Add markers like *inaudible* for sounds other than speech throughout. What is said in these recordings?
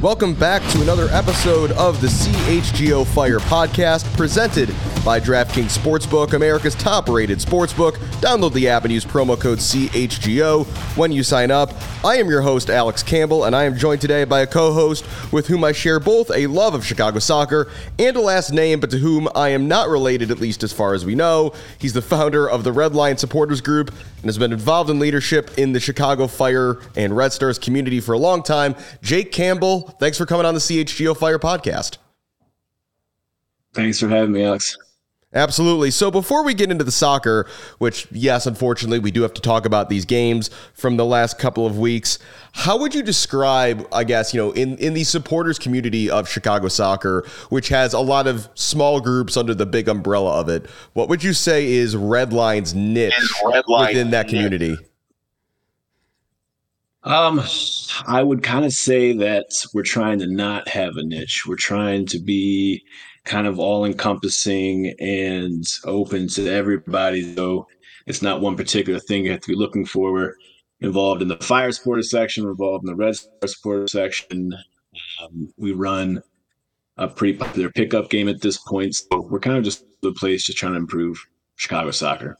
Welcome back to another episode of the CHGO Fire podcast presented by DraftKings Sportsbook, America's top rated sportsbook. Download the app and use promo code CHGO when you sign up. I am your host, Alex Campbell, and I am joined today by a co host with whom I share both a love of Chicago soccer and a last name, but to whom I am not related, at least as far as we know. He's the founder of the Red Line Supporters Group and has been involved in leadership in the Chicago Fire and Red Stars community for a long time. Jake Campbell, thanks for coming on the CHGO Fire podcast. Thanks for having me, Alex. Absolutely. So before we get into the soccer, which, yes, unfortunately, we do have to talk about these games from the last couple of weeks, how would you describe, I guess, you know, in, in the supporters community of Chicago soccer, which has a lot of small groups under the big umbrella of it, what would you say is Redline's niche Redline within that community? Um, I would kind of say that we're trying to not have a niche. We're trying to be kind of all encompassing and open to everybody. So it's not one particular thing you have to be looking for. We're involved in the fire supporter section, we're involved in the red supporter section. Um, we run a pretty popular pickup game at this point. So we're kind of just the place just trying to improve Chicago soccer.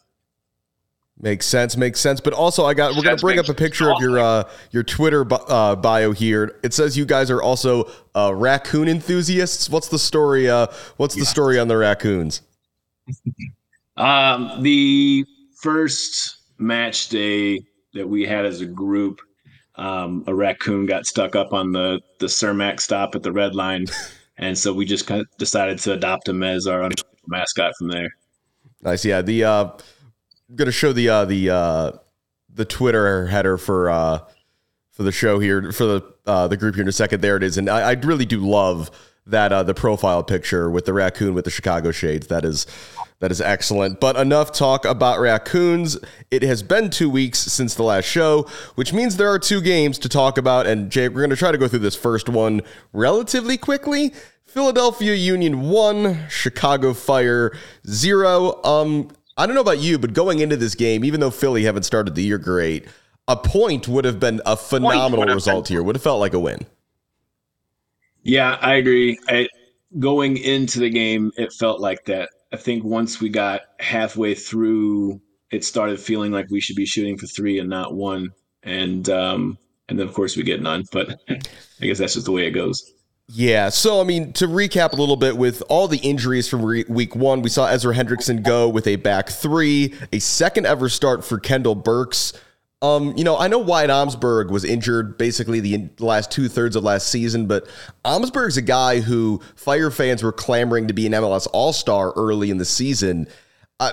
Makes sense, makes sense. But also, I got we're gonna bring up a picture of your uh, your Twitter uh, bio here. It says you guys are also uh, raccoon enthusiasts. What's the story? Uh, what's the story on the raccoons? um, the first match day that we had as a group, um, a raccoon got stuck up on the the Cermak stop at the red line, *laughs* and so we just kind of decided to adopt him as our mascot from there. Nice, yeah. The uh, going to show the uh, the uh, the Twitter header for uh, for the show here for the uh, the group here in a second. There it is, and I, I really do love that uh, the profile picture with the raccoon with the Chicago shades. That is that is excellent. But enough talk about raccoons. It has been two weeks since the last show, which means there are two games to talk about. And Jake, we're going to try to go through this first one relatively quickly. Philadelphia Union one, Chicago Fire zero. Um, I don't know about you, but going into this game, even though Philly haven't started the year great, a point would have been a phenomenal result been. here. Would have felt like a win. Yeah, I agree. I, going into the game, it felt like that. I think once we got halfway through, it started feeling like we should be shooting for three and not one. And um, and then of course we get none. But *laughs* I guess that's just the way it goes. Yeah. So, I mean, to recap a little bit with all the injuries from re- week one, we saw Ezra Hendrickson go with a back three, a second ever start for Kendall Burks. Um, you know, I know Wyatt Omsberg was injured basically the last two thirds of last season, but Omsberg's a guy who Fire fans were clamoring to be an MLS All Star early in the season. Uh,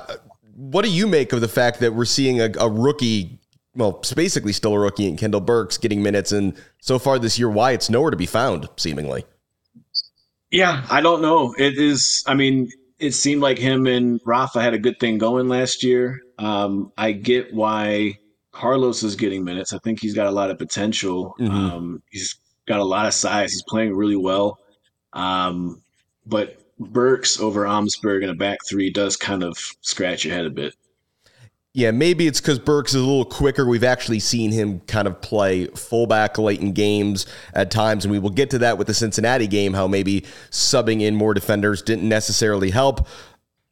what do you make of the fact that we're seeing a, a rookie well, it's basically still a rookie in Kendall Burks getting minutes. And so far this year, Wyatt's nowhere to be found, seemingly. Yeah, I don't know. It is, I mean, it seemed like him and Rafa had a good thing going last year. Um, I get why Carlos is getting minutes. I think he's got a lot of potential. Mm-hmm. Um, he's got a lot of size. He's playing really well. Um, but Burks over Omsberg in a back three does kind of scratch your head a bit. Yeah, maybe it's because Burks is a little quicker. We've actually seen him kind of play fullback late in games at times, and we will get to that with the Cincinnati game, how maybe subbing in more defenders didn't necessarily help.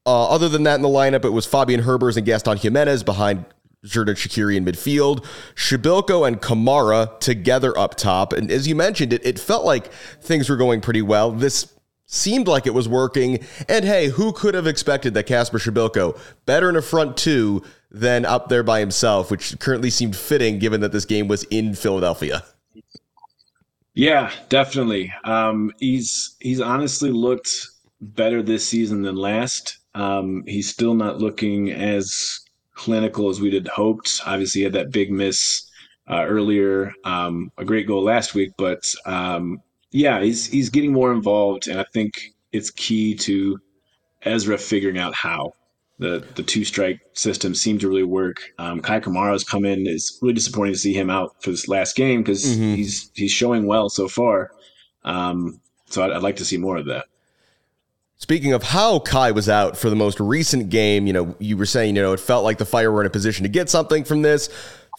Uh, other than that, in the lineup, it was Fabian Herbers and Gaston Giménez behind Xherdan Shaqiri in midfield, Przybyłko and Kamara together up top. And as you mentioned, it, it felt like things were going pretty well. This seemed like it was working. And hey, who could have expected that Casper Przybyłko, better in a front two, than up there by himself, which currently seemed fitting given that this game was in Philadelphia. Yeah, definitely. Um, he's he's honestly looked better this season than last. Um, he's still not looking as clinical as we had hoped. Obviously, he had that big miss uh, earlier, um, a great goal last week, but um, yeah, he's he's getting more involved, and I think it's key to Ezra figuring out how the the two strike system seemed to really work. Um, Kei Kamara's come in. It's really disappointing to see him out for this last game because mm-hmm. he's he's showing well so far. Um, so I'd, I'd like to see more of that. Speaking of how Kei was out for the most recent game, you know, you were saying, you know, it felt like the Fire were in a position to get something from this.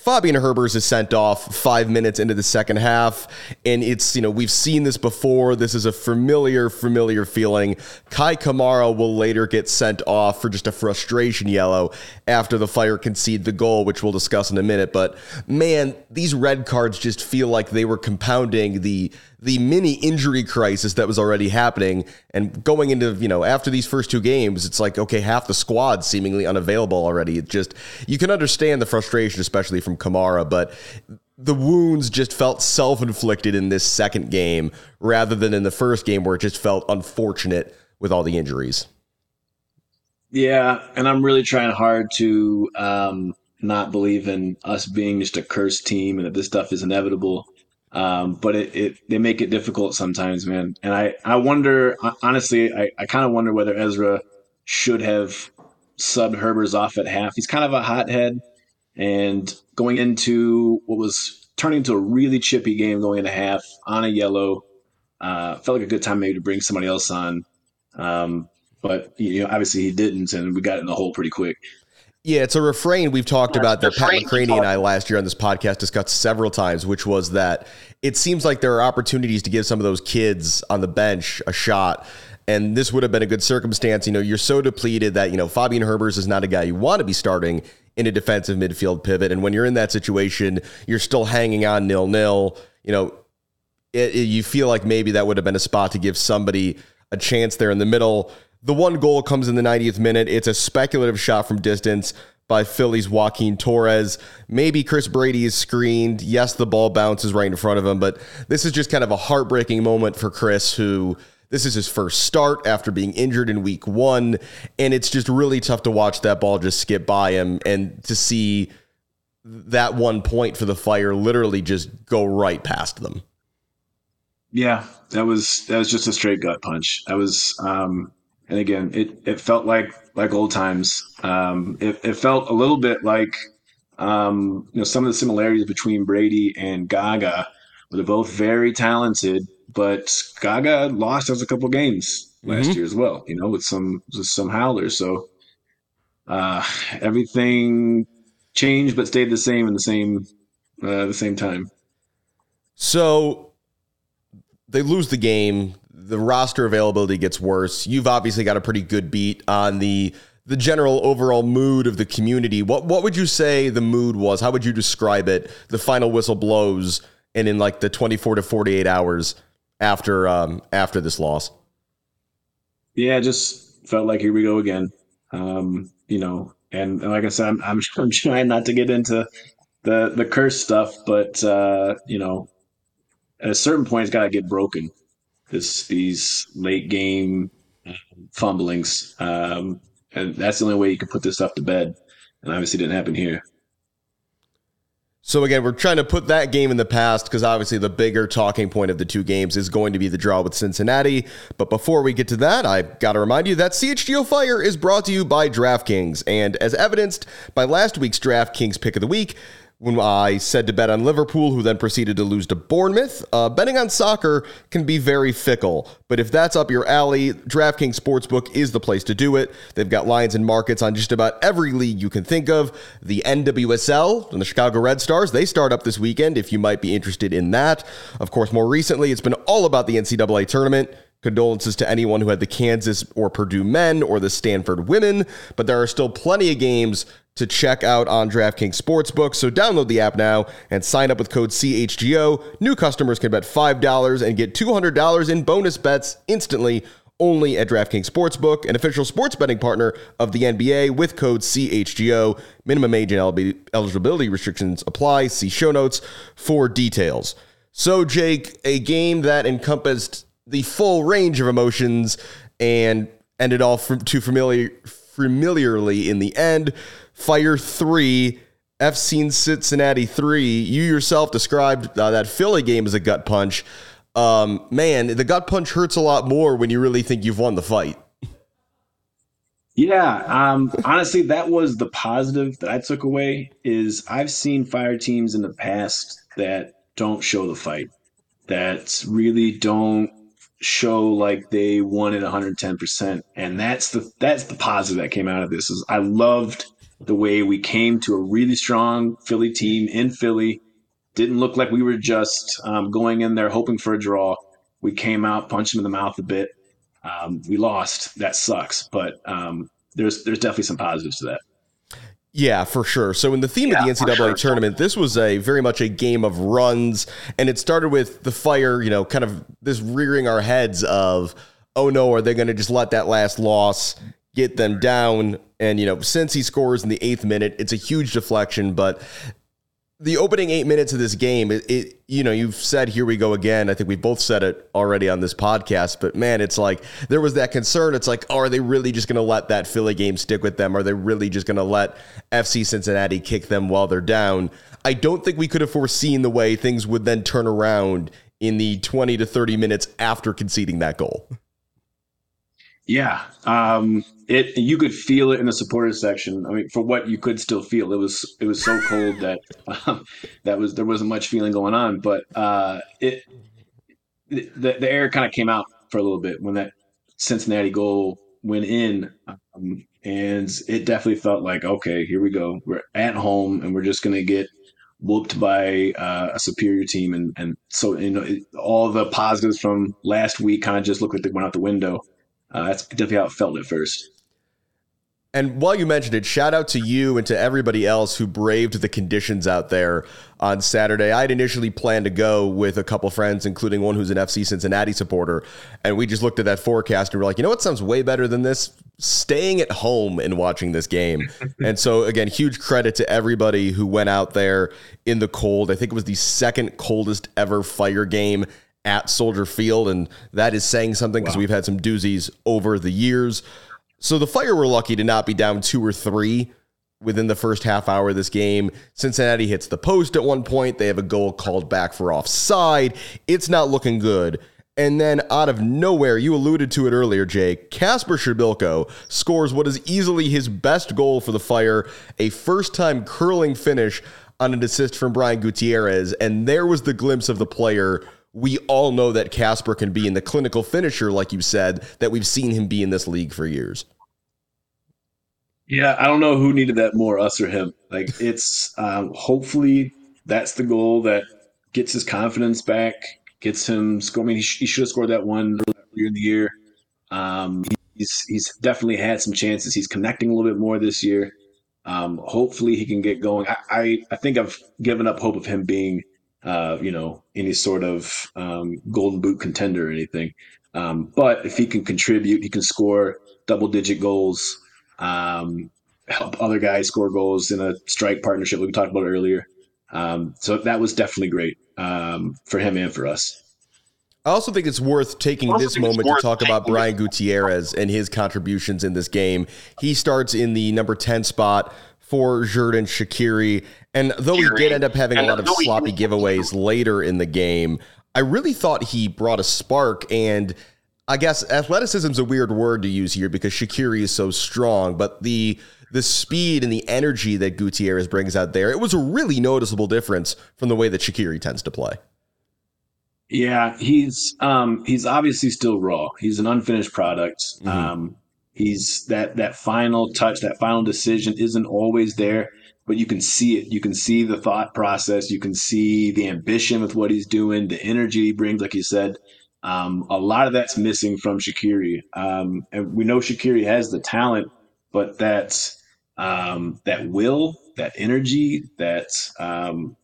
Fabian Herbers is sent off five minutes into the second half. And it's, you know, we've seen this before. This is a familiar, familiar feeling. Kei Kamara will later get sent off for just a frustration yellow after the Fire concede the goal, which we'll discuss in a minute. But man, these red cards just feel like they were compounding the the mini injury crisis that was already happening. And going into you know after these first two games it's like okay half the squad seemingly unavailable already. It just you can understand the frustration especially from Kamara but the wounds just felt self-inflicted in this second game rather than in the first game where it just felt unfortunate with all the injuries. Yeah and i'm really trying hard to um, not believe in us being just a cursed team and that this stuff is inevitable um, but it, it they make it difficult sometimes, man. And I I wonder honestly, I, I kind of wonder whether Ezra should have subbed Herbers off at half. He's kind of a hothead, and going into what was turning into a really chippy game going into half on a yellow, uh, felt like a good time maybe to bring somebody else on. Um, but you know, obviously he didn't, and we got in the hole pretty quick. Yeah, it's a refrain we've talked yeah, about that Pat McCraney and I last year on this podcast discussed several times, which was that it seems like there are opportunities to give some of those kids on the bench a shot. And this would have been a good circumstance. You know, you're so depleted that, you know, Fabian Herbers is not a guy you want to be starting in a defensive midfield pivot. And when you're in that situation, you're still hanging on nil nil. You know, it, it, you feel like maybe that would have been a spot to give somebody a chance there in the middle. The one goal comes in the 90th minute. It's a speculative shot from distance by Philly's Joaquin Torres. Maybe Chris Brady is screened. Yes, the ball bounces right in front of him, but this is just kind of a heartbreaking moment for Chris, who this is his first start after being injured in week one. And it's just really tough to watch that ball just skip by him and to see that one point for the Fire literally just go right past them. Yeah, that was that was just a straight gut punch. That was um and again, it, it felt like like old times. Um, it, it felt a little bit like um, you know some of the similarities between Brady and Gaga. They're both very talented, but Gaga lost us a couple games last mm-hmm. year as well. You know, with some with some howlers. So uh, everything changed but stayed the same in the same uh, the same time. So they lose the game the roster availability gets worse. You've obviously got a pretty good beat on the the general overall mood of the community. What what would you say the mood was? How would you describe it? The final whistle blows, and in like the twenty four to forty eight hours after um, after this loss. Yeah, just felt like here we go again. Um, you know, and, and like I said, I'm, I'm, *laughs* I'm trying not to get into the the curse stuff, but uh, you know, at a certain point, it's got to get broken this these late game fumblings, um, and that's the only way you can put this stuff to bed. And obviously, didn't happen here. So again, we're trying to put that game in the past because obviously the bigger talking point of the two games is going to be the draw with Cincinnati. But before we get to that, I've got to remind you that CHGO Fire is brought to you by DraftKings, and as evidenced by last week's DraftKings pick of the week, when I said to bet on Liverpool, who then proceeded to lose to Bournemouth. Uh, betting on soccer can be very fickle, but if that's up your alley, DraftKings Sportsbook is the place to do it. They've got lines and markets on just about every league you can think of. The NWSL and the Chicago Red Stars, they start up this weekend if you might be interested in that. Of course, more recently, it's been all about the NCAA tournament. Condolences to anyone who had the Kansas or Purdue men or the Stanford women, but there are still plenty of games to check out on DraftKings Sportsbook. So download the app now and sign up with code CHGO. New customers can bet $5 and get $200 in bonus bets instantly only at DraftKings Sportsbook, an official sports betting partner of the NBA with code CHGO. Minimum age and eligibility restrictions apply. See show notes for details. So, Jake, a game that encompassed the full range of emotions and ended all from, too familiar familiarly in the end. Fire three, FC Cincinnati three. You yourself described uh, that Philly game as a gut punch. Um, man, the gut punch hurts a lot more when you really think you've won the fight. Yeah, um, honestly, that was the positive that I took away. Is I've seen fire teams in the past that don't show the fight, that really don't show like they won it 110%, and that's the that's the positive that came out of this. Is I loved the way we came to a really strong Philly team in Philly. Didn't look like we were just um, going in there hoping for a draw. We came out, punched them in the mouth a bit, um, we lost. That sucks, but um, there's there's definitely some positives to that. Yeah, for sure. So, in the theme yeah, of the NCAA sure. tournament, this was a very much a game of runs, and it started with the fire. You know, kind of this rearing our heads of, oh no, are they going to just let that last loss get them down? And you know, Cincy scores in the eighth minute, it's a huge deflection, but the opening eight minutes of this game, it, it, you know, you've said here we go again. I think we both said it already on this podcast, but man, it's like there was that concern. It's like, oh, are they really just going to let that Philly game stick with them? Are they really just going to let FC Cincinnati kick them while they're down? I don't think we could have foreseen the way things would then turn around in the 20 to 30 minutes after conceding that goal. Yeah, um, it you could feel it in the supporters section. I mean, for what you could still feel, it was it was so cold that um, that was there wasn't much feeling going on. But uh, it the the air kind of came out for a little bit when that Cincinnati goal went in, um, and it definitely felt like okay, here we go. We're at home, and we're just gonna get whooped by uh, a superior team, and and so you know it, all the positives from last week kind of just looked like they went out the window. Uh, that's definitely how it felt at first. And while you mentioned it, shout out to you and to everybody else who braved the conditions out there on Saturday. I had initially planned to go with a couple friends, including one who's an FC Cincinnati supporter. And we just looked at that forecast and we're like, you know what sounds way better than this? Staying at home and watching this game. *laughs* and so, again, huge credit to everybody who went out there in the cold. I think it was the second coldest ever fire game at Soldier Field, and that is saying something because wow. we've had some doozies over the years. So the Fire were lucky to not be down two or three within the first half hour of this game. Cincinnati hits the post at one point. They have a goal called back for offside. It's not looking good. And then out of nowhere, you alluded to it earlier, Jake, Casper Przybyłko scores what is easily his best goal for the Fire, a first time curling finish on an assist from Brian Gutierrez. And there was the glimpse of the player we all know that Casper can be in the clinical finisher, like you said, that we've seen him be in this league for years. Yeah, I don't know who needed that more, us or him. Like, it's um, hopefully that's the goal that gets his confidence back, gets him score. I mean, he, sh- he should have scored that one earlier in the year. Um, he's he's definitely had some chances. He's connecting a little bit more this year. Um, hopefully, he can get going. I, I, I think I've given up hope of him being uh, you know, any sort of um, golden boot contender or anything. Um, but if he can contribute, he can score double digit goals, um, help other guys score goals in a strike partnership like we talked about earlier. Um, so that was definitely great um, for him and for us. I also think it's worth taking this moment to talk about Brian Gutierrez and his contributions in this game. He starts in the number 10 spot for Xherdan Shaqiri. And though he did end up having a lot of sloppy giveaways later in the game, I really thought he brought a spark. And I guess athleticism is a weird word to use here because Shaqiri is so strong, but the the speed and the energy that Gutierrez brings out there, it was a really noticeable difference from the way that Shaqiri tends to play. Yeah, he's um, he's obviously still raw. He's an unfinished product. Mm-hmm. Um, He's that that final touch, that final decision isn't always there, but you can see it. You can see the thought process. You can see the ambition with what he's doing, the energy he brings, like you said. Um, a lot of that's missing from Shaqiri. um, and we know Shaqiri has the talent, but that um, that will, that energy, that um,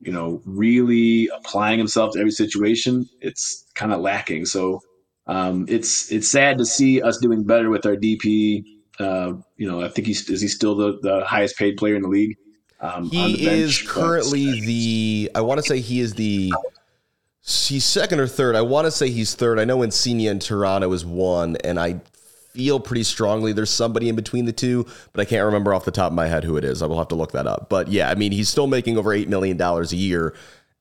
you know, really applying himself to every situation, it's kind of lacking. So um, it's it's sad to see us doing better with our DP. Uh, you know, I think he's is he still the, the highest paid player in the league. Um, he the bench, is currently the. I want to say he is the. He's second or third. I want to say he's third. I know Insigne in Toronto is one, and I feel pretty strongly there's somebody in between the two, but I can't remember off the top of my head who it is. I will have to look that up. But yeah, I mean, he's still making over $8 million a year.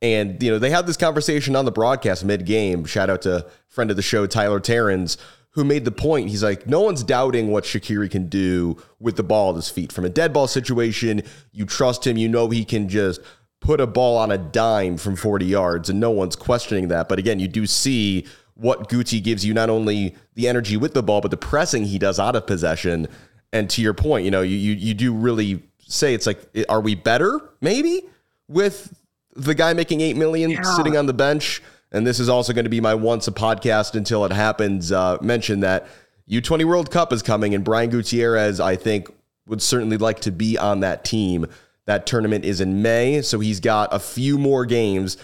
And, you know, they had this conversation on the broadcast mid game. Shout out to friend of the show, Tyler Terrens, who made the point. He's like, no one's doubting what Shaqiri can do with the ball at his feet. From a dead ball situation, you trust him. You know he can just put a ball on a dime from 40 yards, and no one's questioning that. But again, you do see what Guti gives you not only the energy with the ball, but the pressing he does out of possession. And to your point, you know, you you, you do really say it's like, are we better maybe with the guy making eight million yeah. sitting on the bench? And this is also going to be my once a podcast until it happens. Uh, mention that U20 World Cup is coming, and Brian Gutierrez, I think, would certainly like to be on that team. That tournament is in May, so he's got a few more games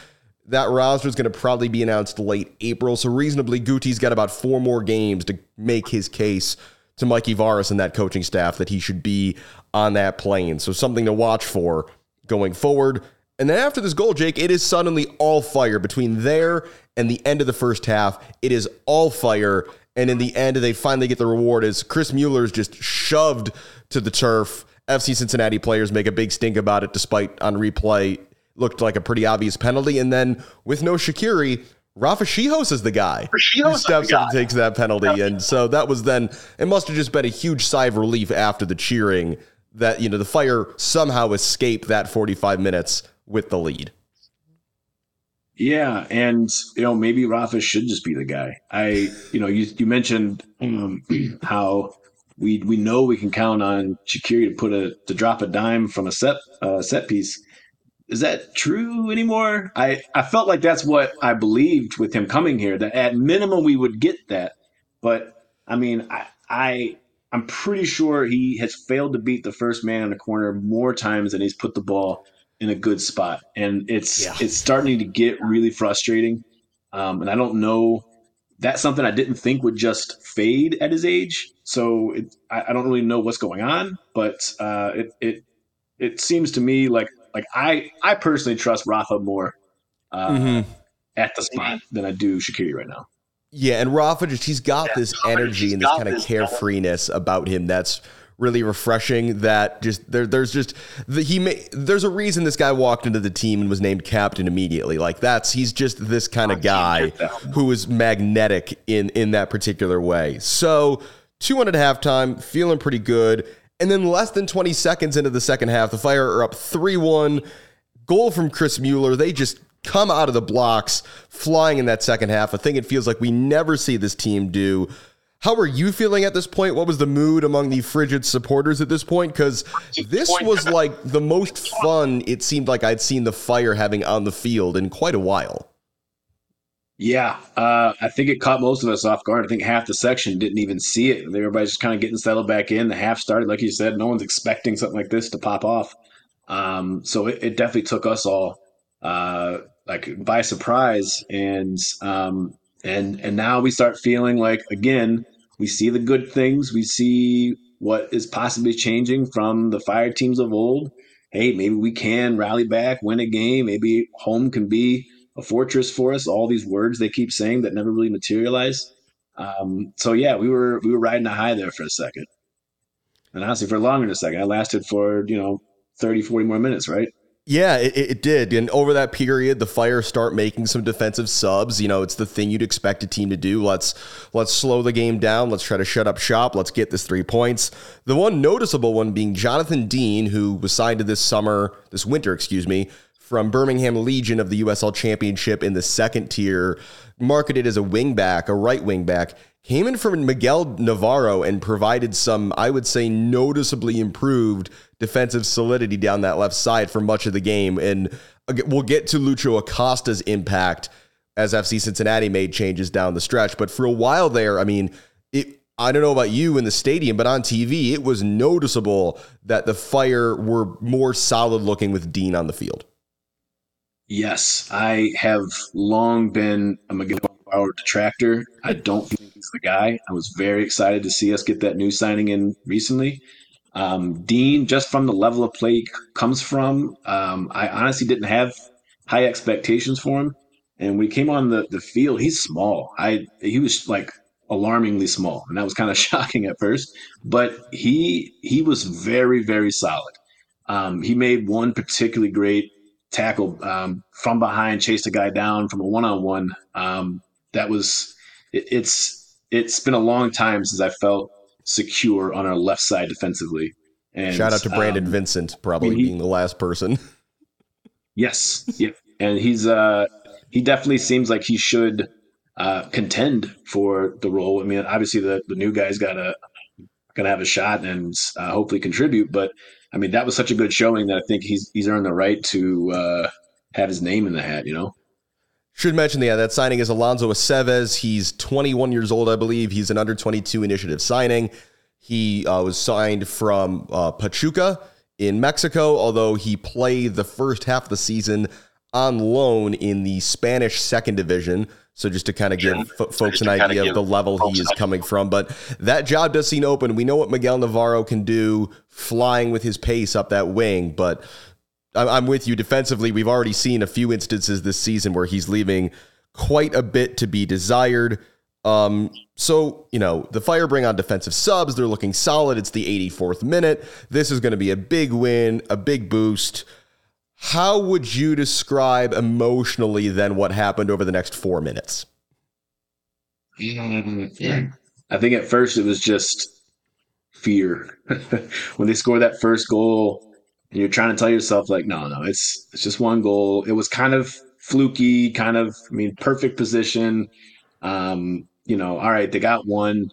that roster is going to probably be announced late April. So reasonably, Guti's got about four more games to make his case to Mikey Varas and that coaching staff that he should be on that plane. So something to watch for going forward. And then after this goal, Jake, it is suddenly all fire between there and the end of the first half. It is all fire. And in the end, they finally get the reward as Chris Mueller is just shoved to the turf. FC Cincinnati players make a big stink about it, despite on replay looked like a pretty obvious penalty. And then with no Shaqiri, Rafa Czichos is the guy who steps up and takes that penalty. And so that was then, it must have just been a huge sigh of relief after the cheering that, you know, the Fire somehow escaped that 45 minutes with the lead. Yeah, and you know maybe Rafa should just be the guy. I, you know, you you mentioned um, *clears throat* how we we know we can count on Shaqiri to put a to drop a dime from a set uh, set piece is that true anymore? I, I felt like that's what I believed with him coming here, that at minimum we would get that. But I mean, I, I I'm pretty sure he has failed to beat the first man in the corner more times than he's put the ball in a good spot. And it's yeah. it's starting to get really frustrating. Um, and I don't know that's something I didn't think would just fade at his age. So it, I, I, don't really know what's going on, but uh, it, it it seems to me like like I I personally trust Rafa more uh, mm-hmm. at the spot than I do Shaqiri right now. Yeah, and Rafa just he's got yeah, this energy and this kind of carefreeness about him that's really refreshing that just there there's just the, he may, there's a reason this guy walked into the team and was named captain immediately like that's he's just this kind of guy who is magnetic in in that particular way so two one at halftime feeling pretty good and then less than 20 seconds into the second half, the Fire are up 3 1. Goal from Chris Mueller. They just come out of the blocks flying in that second half. A thing it feels like we never see this team do. How are you feeling at this point? What was the mood among the frigid supporters at this point? Because this was like the most fun it seemed like I'd seen the Fire having on the field in quite a while. Yeah, uh, I think it caught most of us off guard. I think half the section didn't even see it. Everybody's just kind of getting settled back in. The half started, like you said, no one's expecting something like this to pop off. Um, so it, it, definitely took us all uh, like by surprise, and um, and and now we start feeling like again we see the good things, we see what is possibly changing from the fire teams of old. Hey, maybe we can rally back, win a game. Maybe home can be a fortress for us. All these words they keep saying that never really materialize. Um, so yeah, we were we were riding a high there for a second, and honestly, for longer than a second, I lasted for you know 30, 40 more minutes, right? Yeah, it, it, did. And over that period, the Fire start making some defensive subs. You know, it's the thing you'd expect a team to do. Let's let's slow the game down. Let's try to shut up shop. Let's get this three points. The one noticeable one being Jonathan Dean, who was signed to this summer, this winter, excuse me, from Birmingham Legion of the USL Championship in the second tier, marketed as a wingback, a right wingback, came in from Miguel Navarro and provided some, I would say, noticeably improved defensive solidity down that left side for much of the game. And we'll get to Lucho Acosta's impact as FC Cincinnati made changes down the stretch. But for a while there, I mean, it, I don't know about you in the stadium, but on TV, it was noticeable that the Fire were more solid looking with Dean on the field. Yes, I have long been a Miguel Bauer detractor. I don't think he's the guy. I was very excited to see us get that new signing in recently. Um, Dean, just from the level of play comes from, um, I honestly didn't have high expectations for him. And when he came on the, the field, he's small. I he was like alarmingly small, and that was kind of *laughs* shocking at first. But he he was very very solid. Um, he made one particularly great tackle um, from behind, chased a guy down from a one on one. That was it, it's it's been a long time since I felt secure on our left side defensively. And shout out to Brandon um, Vincent, probably he, being the last person. *laughs* yes, yeah, and he's uh he definitely seems like he should uh, contend for the role. I mean, obviously the the new guy's got to gonna have a shot and uh, hopefully contribute, but I mean that was such a good showing that I think he's he's earned the right to uh, have his name in the hat. You know. Should mention, yeah, that signing is Alonso Aceves. He's 21 years old, I believe. He's an under 22 initiative signing. He uh, was signed from uh, Pachuca in Mexico, although he played the first half of the season on loan in the Spanish second division. So just to kind of give f- folks an idea of the level he is coming from. But that job does seem open. We know what Miguel Navarro can do flying with his pace up that wing, but I'm with you defensively. We've already seen a few instances this season where he's leaving quite a bit to be desired. Um, so, you know, the Fire bring on defensive subs. They're looking solid. It's the 84th minute. This is going to be a big win, a big boost. How would you describe emotionally then what happened over the next four minutes? Mm, I think at first it was just fear. *laughs* when they scored that first goal, and you're trying to tell yourself like, no, no, it's it's just one goal. It was kind of fluky, kind of, I mean, perfect position. Um, you know, all right, they got one.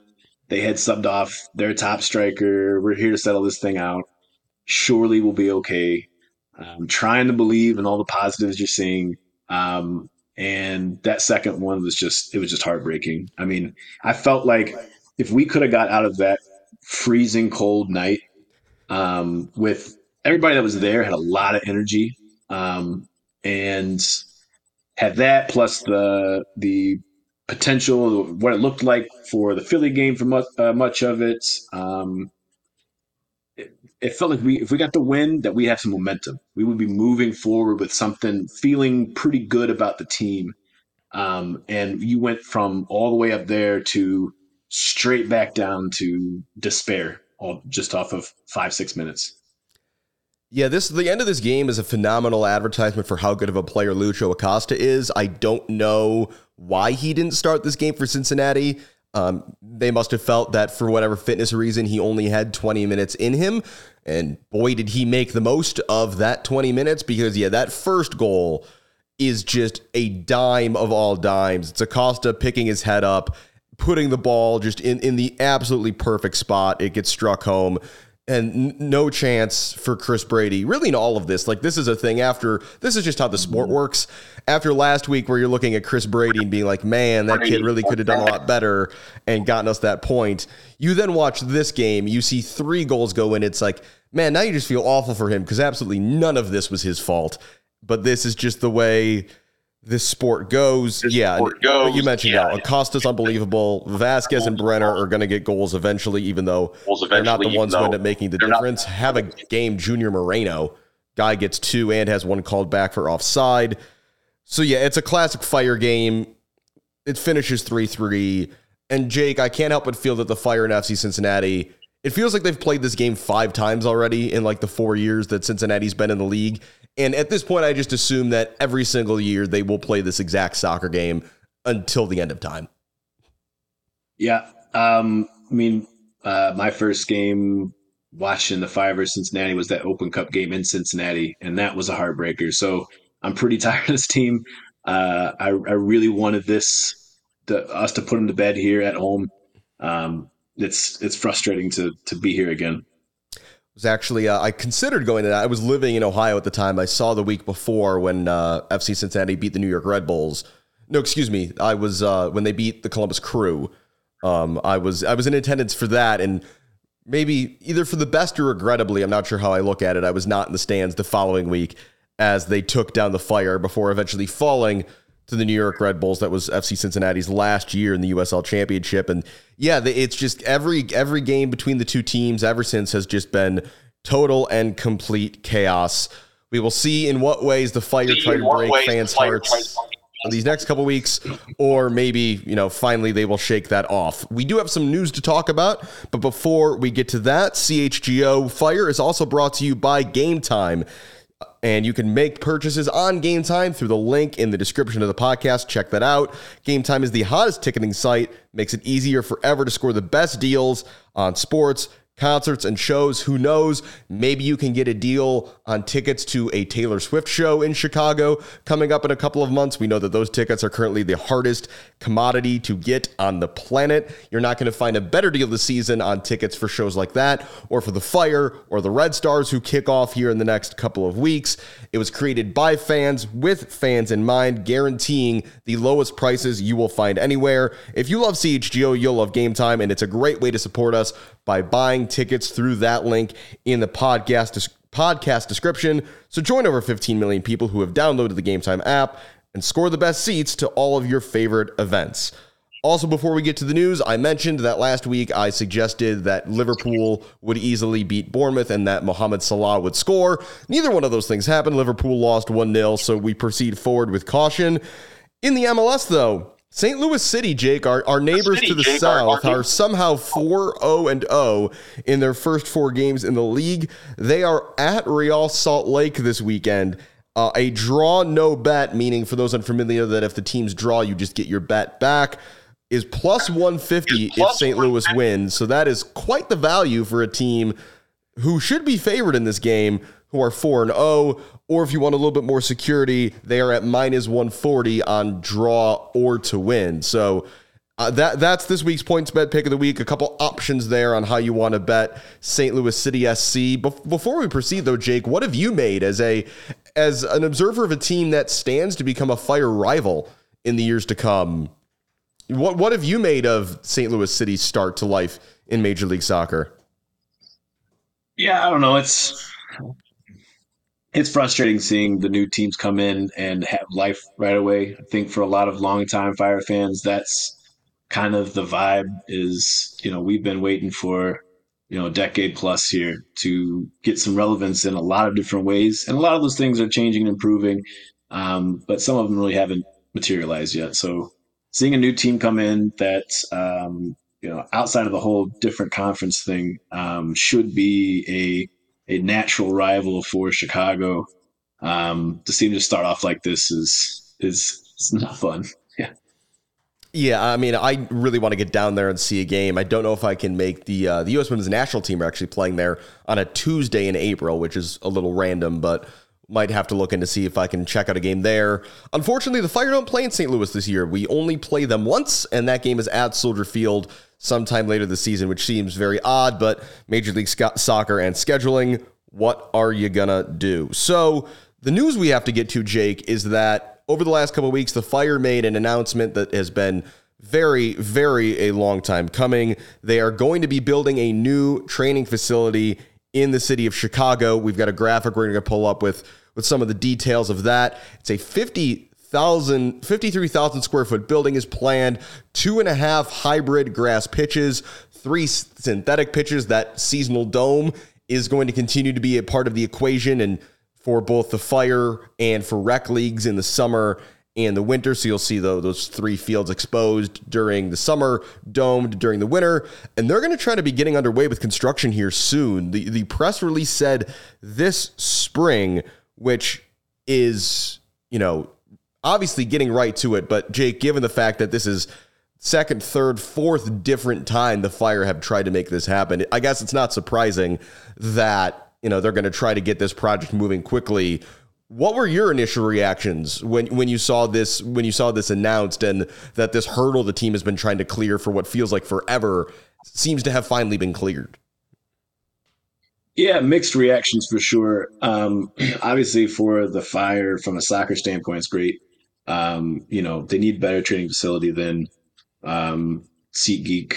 They had subbed off their top striker. We're here to settle this thing out. Surely we'll be okay. Um, trying to believe in all the positives you're seeing. Um, and that second one was just, it was just heartbreaking. I mean, I felt like if we could have got out of that freezing cold night um, with everybody that was there had a lot of energy um, and had that plus the the potential what it looked like for the Philly game for much, uh, much of it. Um, it. felt like we if we got the win that we have some momentum. We would be moving forward with something, feeling pretty good about the team. Um, and you went from all the way up there to straight back down to despair, all just off of five six minutes. Yeah, this the end of this game is a phenomenal advertisement for how good of a player Lucho Acosta is. I don't know why he didn't start this game for Cincinnati. Um, they must have felt that for whatever fitness reason, he only had 20 minutes in him. And boy, did he make the most of that 20 minutes because, yeah, that first goal is just a dime of all dimes. It's Acosta picking his head up, putting the ball just in, in the absolutely perfect spot. It gets struck home and no chance for Chris Brady. Really, in all of this, like this is a thing. After this is just how the sport mm-hmm. works. After last week, where you're looking at Chris Brady and being like, "Man, that kid really could have done a lot better and gotten us that point." You then watch this game. You see three goals go in. It's like, man, now you just feel awful for him because absolutely none of this was his fault. But this is just the way this sport goes. This yeah, sport goes. you mentioned yeah. now Acosta's unbelievable. Vazquez and Brenner are going to get goals eventually, even though eventually, they're not the ones who end up making the difference. Not- Have a game, Junior Moreno. Guy gets two and has one called back for offside. So yeah, it's a classic fire game. It finishes three three. And Jake, I can't help but feel that the Fire and FC Cincinnati. It feels like they've played this game five times already in like the four years that Cincinnati's been in the league. And at this point, I just assume that every single year they will play this exact soccer game until the end of time. Yeah. Um, I mean, uh, my first game watching the Fire versus Cincinnati was that Open Cup game in Cincinnati, and that was a heartbreaker. So I'm pretty *laughs* tired of this team. Uh, I, I, really wanted this to, us to put them to bed here at home. Um, it's it's frustrating to to be here again was actually uh, I considered going to that. I was living in Ohio at the time. I saw the week before when uh, FC Cincinnati beat the New York Red Bulls. No, excuse me. I was uh, when they beat the Columbus Crew. Um, I was I was in attendance for that, and maybe either for the best or regrettably, I'm not sure how I look at it. I was not in the stands the following week as they took down the fire before eventually falling to the New York Red Bulls. That was FC Cincinnati's last year in the USL Championship, and yeah, it's just every every game between the two teams ever since has just been total and complete chaos. We will see in what ways the fire try to break fans' hearts these next couple weeks, or maybe, you know, finally they will shake that off. We do have some news to talk about, but before we get to that, CHGO Fire is also brought to you by Game Time and you can make purchases on Game Time through the link in the description of the podcast. Check that out. Game Time is the hottest ticketing site, makes it easier forever to score the best deals on sports concerts and shows. Who knows? Maybe you can get a deal on tickets to a Taylor Swift show in Chicago coming up in a couple of months. We know that those tickets are currently the hardest commodity to get on the planet. You're not going to find a better deal this season on tickets for shows like that or for the Fire or the Red Stars who kick off here in the next couple of weeks. It was created by fans with fans in mind, guaranteeing the lowest prices you will find anywhere. If you love CHGO, you'll love Game Time, and it's a great way to support us by buying tickets through that link in the podcast podcast description. So join over 15 million people who have downloaded the Game Time app and score the best seats to all of your favorite events. Also, before we get to the news, I mentioned that last week I suggested that Liverpool would easily beat Bournemouth and that Mohamed Salah would score. Neither one of those things happened. Liverpool lost 1 0, so we proceed forward with caution. In the MLS, though, St. Louis City, Jake, our, our neighbors City, to the Jake, south, are, are somehow 4 0 and 0 in their first four games in the league. They are at Real Salt Lake this weekend. Uh, a draw, no bet, meaning for those unfamiliar, that if the teams draw, you just get your bet back, is plus 150 plus if St. Louis wins. So that is quite the value for a team who should be favored in this game, who are 4 and 0. Or if you want a little bit more security, they are at minus 140 on draw or to win. So uh, that that's this week's points bet pick of the week. A couple options there on how you want to bet St. Louis City SC. Be- before we proceed, though, Jake, what have you made as a as an observer of a team that stands to become a fire rival in the years to come? What what have you made of St. Louis City's start to life in Major League Soccer? Yeah, I don't know. It's it's frustrating seeing the new teams come in and have life right away. I think for a lot of longtime Fire fans, that's kind of the vibe. Is you know we've been waiting for you know a decade plus here to get some relevance in a lot of different ways, and a lot of those things are changing and improving, um, but some of them really haven't materialized yet. So seeing a new team come in that um, you know outside of the whole different conference thing um, should be a a natural rival for Chicago. Um, to see them just start off like this is is not fun. *laughs* Yeah. Yeah, I mean, I really want to get down there and see a game. I don't know if I can make the uh, the U.S. Women's National Team are actually playing there on a Tuesday in April, which is a little random, but might have to look in to see if I can check out a game there. Unfortunately, the Fire don't play in St. Louis this year. We only play them once, and that game is at Soldier Field sometime later this season, which seems very odd, but Major League Soccer and scheduling what are you gonna do? So the news we have to get to, Jake, is that over the last couple weeks, the fire made an announcement that has been very, very a long time coming. They are going to be building a new training facility in the city of Chicago. We've got a graphic we're going to pull up with with some of the details of that. It's a 50 53,000 square foot building is planned, two and a half hybrid grass pitches, three synthetic pitches, that seasonal dome is going to continue to be a part of the equation and for both the fire and for rec leagues in the summer and the winter. So you'll see though those three fields exposed during the summer, domed during the winter, and they're going to try to be getting underway with construction here soon. The the press release said this spring, which is you know obviously getting right to it. But Jake, given the fact that this is second, third, fourth different time the Fire have tried to make this happen. I guess it's not surprising that, you know, they're going to try to get this project moving quickly. What were your initial reactions when when you saw this when you saw this announced and that this hurdle the team has been trying to clear for what feels like forever seems to have finally been cleared? Yeah, mixed reactions for sure. Um, *clears throat* obviously, for the fire, from a soccer standpoint, it's great. Um, you know, they need better training facility than um, SeatGeek,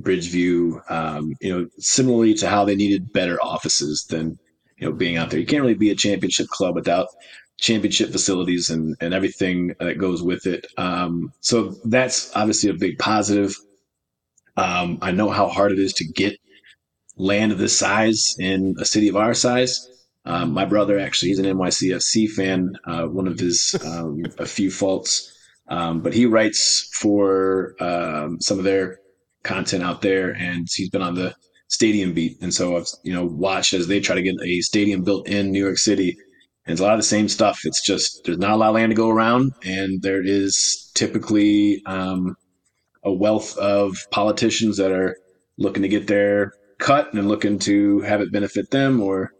Bridgeview, um, you know, similarly to how they needed better offices than, you know, being out there. You can't really be a championship club without championship facilities and, and everything that goes with it. Um, so that's obviously a big positive. Um, I know how hard it is to get land of this size in a city of our size. Um, my brother actually, he's an NYCFC fan. Uh, one of his um, a few faults Um, but he writes for um, some of their content out there, and he's been on the stadium beat. And so I've you know watched as they try to get a stadium built in New York City. And it's a lot of the same stuff. It's just there's not a lot of land to go around, and there is typically um, a wealth of politicians that are looking to get their cut and looking to have it benefit them or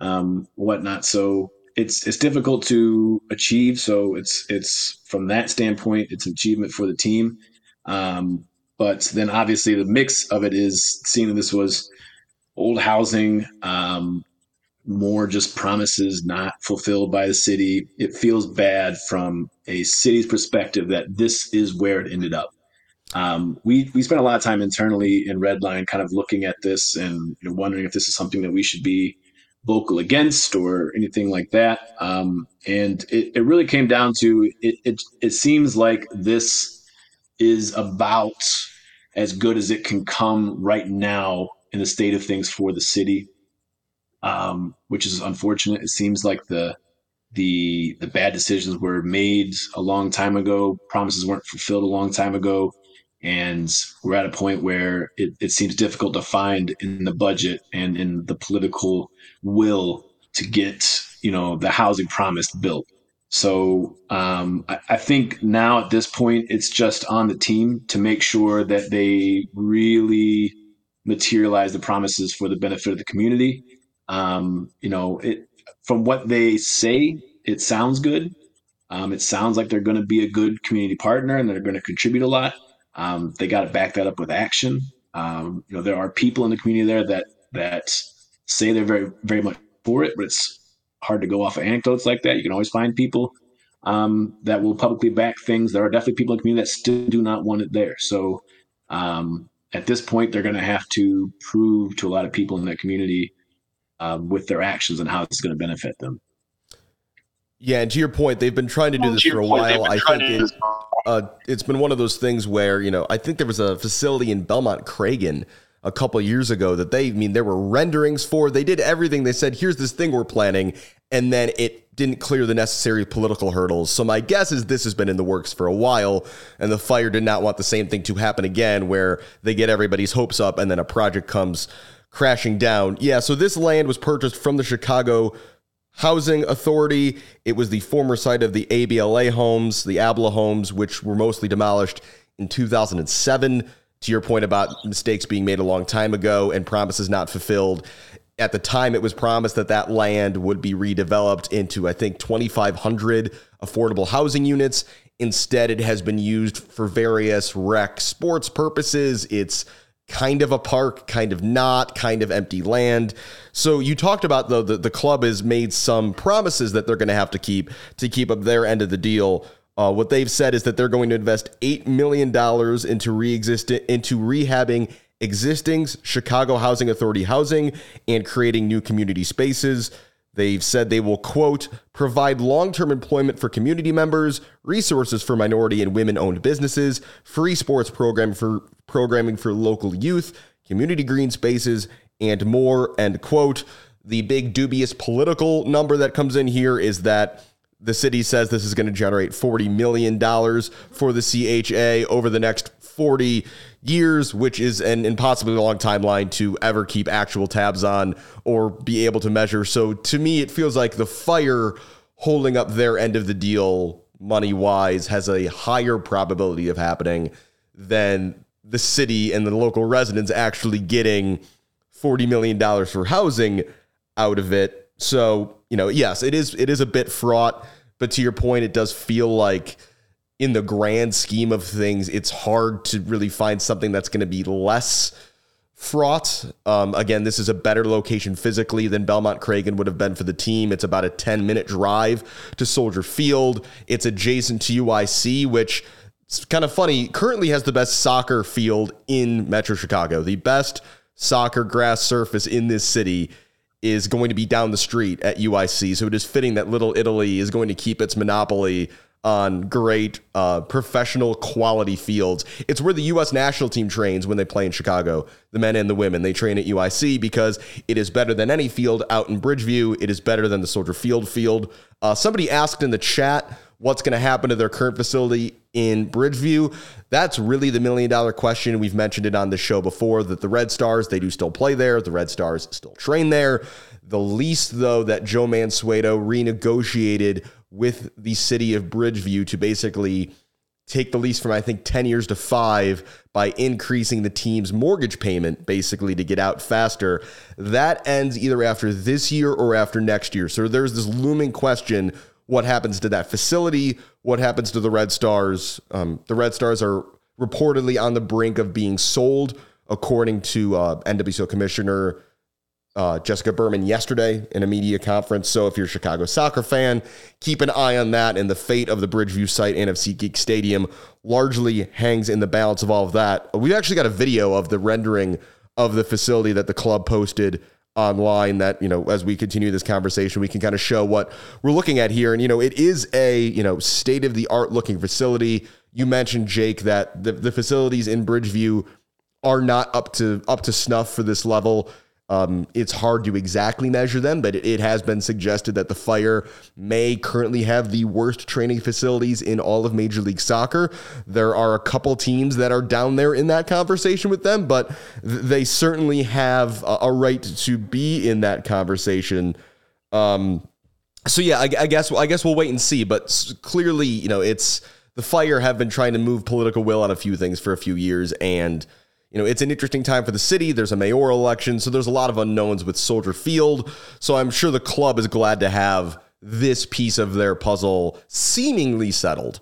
um, whatnot. So it's it's difficult to achieve. So it's it's from that standpoint, it's an achievement for the team. Um, but then obviously the mix of it is seeing that this was old housing, um, more just promises not fulfilled by the city. It feels bad from a city's perspective that this is where it ended up. Um, we we spent a lot of time internally in Red Line, kind of looking at this and you know, wondering if this is something that we should be vocal against or anything like that. Um, and it, it really came down to it, it. It seems like this is about as good as it can come right now in the state of things for the city, um, which is unfortunate. It seems like the the the bad decisions were made a long time ago. Promises weren't fulfilled a long time ago and we're at a point where it, it seems difficult to find in the budget and in the political will to get you know the housing promise built so um, I, I, think now at this point it's just on the team to make sure that they really materialize the promises for the benefit of the community. Um, you know it from what they say it sounds good. Um, it sounds like they're going to be a good community partner and they're going to contribute a lot. Um, they got to back that up with action. Um, you know, there are people in the community there that that say they're very very much for it, but it's hard to go off of anecdotes like that. You can always find people um, that will publicly back things. There are definitely people in the community that still do not want it there. So um, at this point, they're going to have to prove to a lot of people in that community uh, with their actions and how it's going to benefit them. Yeah, and to your point, they've been trying to do this for a while. I think it, uh, it's been one of those things where you know I think there was a facility in Belmont Cragin a couple years ago that they I mean there were renderings for. They did everything. They said here's this thing we're planning, and then it didn't clear the necessary political hurdles. So my guess is this has been in the works for a while, and the fire did not want the same thing to happen again, where they get everybody's hopes up and then a project comes crashing down. Yeah, so this land was purchased from the Chicago Housing Authority. It was the former site of the ABLA homes, the ABLA homes, which were mostly demolished in 2007. To your point about mistakes being made a long time ago and promises not fulfilled, at the time it was promised that that land would be redeveloped into, I think, 2,500 affordable housing units. Instead, it has been used for various rec sports purposes. It's kind of a park, kind of not, kind of empty land. So you talked about the the, the club has made some promises that they're going to have to keep to keep up their end of the deal. Uh, what they've said is that they're going to invest eight million dollars into re-exist into rehabbing existing Chicago Housing Authority housing and creating new community spaces. They've said they will, quote, provide long term employment for community members, resources for minority and women owned businesses, free sports program for programming for local youth, community green spaces, and more, end quote. The big dubious political number that comes in here is that the city says this is going to generate $40 million for the CHA over the next 40 years, which is an impossibly long timeline to ever keep actual tabs on or be able to measure. So to me, it feels like the fire holding up their end of the deal money wise has a higher probability of happening than the city and the local residents actually getting $40 million for housing out of it. So, you know, yes, it is it is a bit fraught, but to your point, it does feel like in the grand scheme of things, it's hard to really find something that's going to be less fraught. Um, again, this is a better location physically than Belmont Cragin would have been for the team. It's about a 10 minute drive to Soldier Field. It's adjacent to UIC, which it's kind of funny, currently has the best soccer field in Metro Chicago. The best soccer grass surface in this city is going to be down the street at UIC. So it is fitting that Little Italy is going to keep its monopoly on great uh, professional quality fields. It's where the U.S. national team trains when they play in Chicago, the men and the women. They train at UIC because it is better than any field out in Bridgeview. It is better than the Soldier Field field. Uh, somebody asked in the chat what's going to happen to their current facility in Bridgeview? That's really the million dollar question. We've mentioned it on the show before that the Red Stars, they do still play there. The Red Stars still train there. The lease, though, that Joe Mansueto renegotiated with the city of Bridgeview to basically take the lease from I think 10 years to 5 by increasing the team's mortgage payment basically to get out faster. That ends either after this year or after next year. So there's this looming question what happens to that facility? What happens to the Red Stars? Um, the Red Stars are reportedly on the brink of being sold, according to uh, NWSL Commissioner uh, Jessica Berman yesterday in a media conference. So if you're a Chicago soccer fan, keep an eye on that. And the fate of the Bridgeview site and of SeatGeek Stadium largely hangs in the balance of all of that. We've actually got a video of the rendering of the facility that the club posted online that you know as we continue this conversation we can kind of show what we're looking at here. And you know it is a you know state of the art looking facility. You mentioned Jake that the, the facilities in Bridgeview are not up to up to snuff for this level um, it's hard to exactly measure them, but it, it, has been suggested that the Fire may currently have the worst training facilities in all of Major League Soccer. There are a couple teams that are down there in that conversation with them, but th- they certainly have a, a, right to be in that conversation. Um, so yeah, I, I guess I guess we'll wait and see. But clearly, you know, it's the Fire have been trying to move political will on a few things for a few years, and you know, it's an interesting time for the city. There's a mayoral election, so there's a lot of unknowns with Soldier Field. So I'm sure the club is glad to have this piece of their puzzle seemingly settled.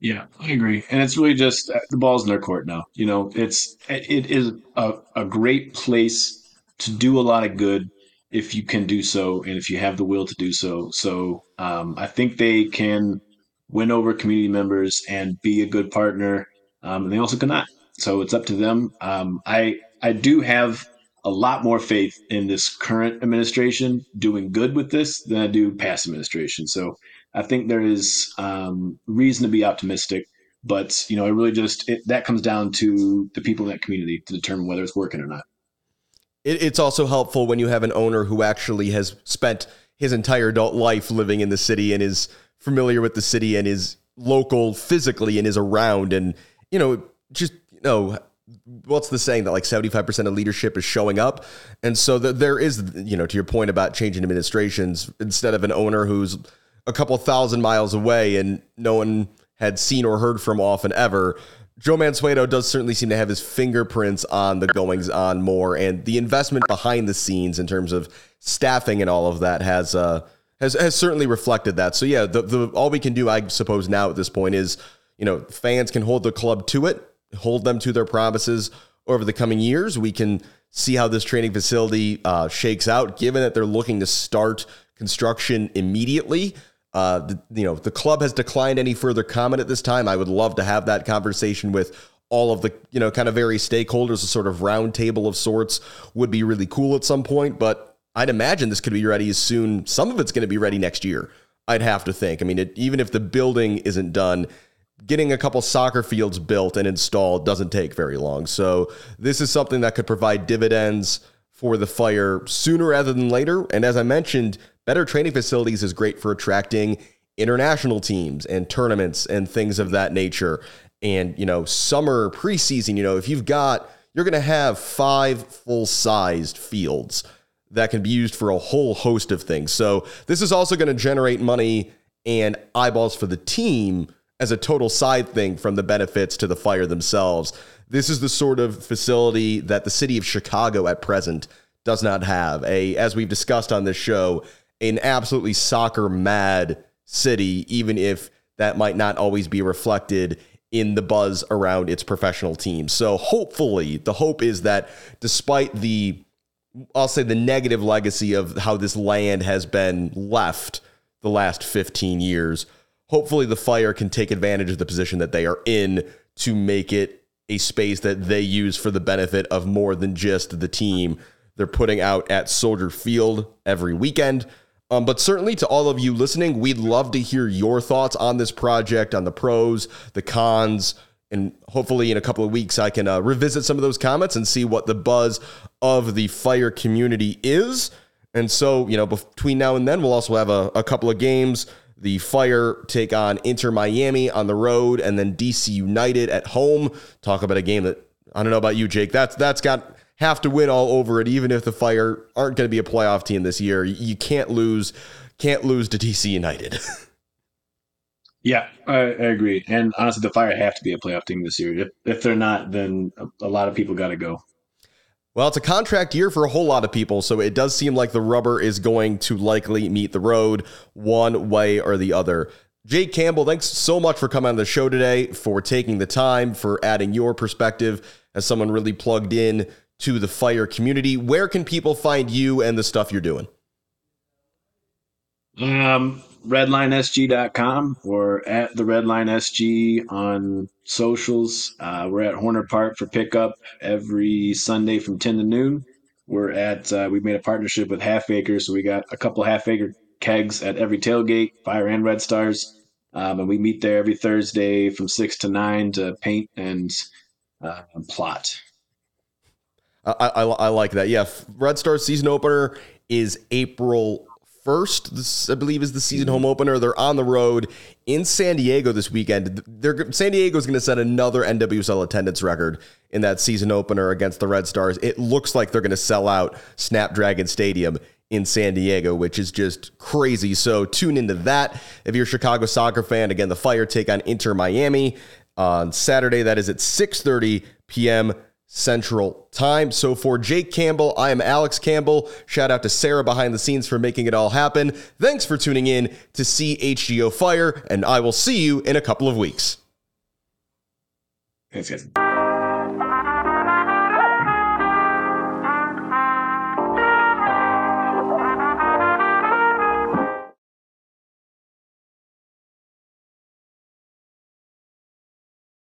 Yeah, I agree. And it's really just uh, the ball's in their court now. You know, it's it is a, a great place to do a lot of good if you can do so and if you have the will to do so. So um, I think they can win over community members and be a good partner. Um, and they also cannot. So it's up to them. Um, I I do have a lot more faith in this current administration doing good with this than I do past administration. So I think there is um, reason to be optimistic. But you know, it really just it, that comes down to the people in that community to determine whether it's working or not. It, it's also helpful when you have an owner who actually has spent his entire adult life living in the city and is familiar with the city and is local physically and is around and you know just know, what's the saying that like 75% of leadership is showing up? And so the, there is you know to your point about changing administrations instead of an owner who's a couple thousand miles away and no one had seen or heard from often ever joe mansueto does certainly seem to have his fingerprints on the goings on more and the investment behind the scenes in terms of staffing and all of that has uh has, has certainly reflected that. So yeah the, the all we can do i suppose now at this point is you know fans can hold the club to it hold them to their promises over the coming years. We can see how this training facility uh, shakes out, given that they're looking to start construction immediately. Uh, the, you know, the club has declined any further comment at this time. I would love to have that conversation with all of the, you know, kind of various stakeholders, a sort of roundtable of sorts would be really cool at some point. But I'd imagine this could be ready as soon. Some of it's going to be ready next year. I'd have to think. I mean, it, even if the building isn't done, getting a couple soccer fields built and installed doesn't take very long. So this is something that could provide dividends for the fire sooner rather than later. And as I mentioned, better training facilities is great for attracting international teams and tournaments and things of that nature. And, you know, summer preseason, you know, if you've got, you're going to have five full sized fields that can be used for a whole host of things. So this is also going to generate money and eyeballs for the team as a total side thing from the benefits to the fire themselves. This is the sort of facility that the city of Chicago at present does not have. A, as we've discussed on this show, an absolutely soccer mad city, even if that might not always be reflected in the buzz around its professional teams. So hopefully, the hope is that despite the I'll say the negative legacy of how this land has been left the last 15 years, hopefully the fire can take advantage of the position that they are in to make it a space that they use for the benefit of more than just the team they're putting out at Soldier Field every weekend. Um, but certainly to all of you listening, we'd love to hear your thoughts on this project, on the pros, the cons, and hopefully in a couple of weeks I can uh, revisit some of those comments and see what the buzz of the fire community is. And so, you know, between now and then, we'll also have a, a couple of games The Fire take on Inter Miami on the road, and then DC United at home. Talk about a game that I don't know about you, Jake. That's that's got have to win all over it, even if the Fire aren't going to be a playoff team this year. You can't lose, can't lose to DC United. *laughs* yeah, I, I, agree. And honestly, the Fire have to be a playoff team this year. If, if they're not, then a, a lot of people got to go. Well, it's a contract year for a whole lot of people, so it does seem like the rubber is going to likely meet the road one way or the other. Jake Campbell, thanks so much for coming on the show today, for taking the time, for adding your perspective as someone really plugged in to the fire community. Where can people find you and the stuff you're doing? Um, redlinesg.com or at the redline sg on socials. Uh, we're at horner park for pickup every sunday from 10 to noon. We're at uh, we've made a partnership with half acre so we got a couple half acre kegs at every tailgate fire and red stars. Um, and we meet there every thursday from 6 to 9 to paint and uh, plot. I, I, I like that. Yeah red star season opener is april first. This, I believe, is the season home opener. They're on the road in San Diego this weekend. They're, San Diego is going to set another NWSL attendance record in that season opener against the Red Stars. It looks like they're going to sell out Snapdragon Stadium in San Diego, which is just crazy. So tune into that. If you're a Chicago soccer fan, again, the Fire take on Inter Miami on Saturday. That is at 6:30 p.m. Central Time. So for Jake Campbell, I am Alex Campbell. Shout out to Sarah behind the scenes for making it all happen. Thanks for tuning in to CHGO Fire, and I will see you in a couple of weeks. Thanks, guys.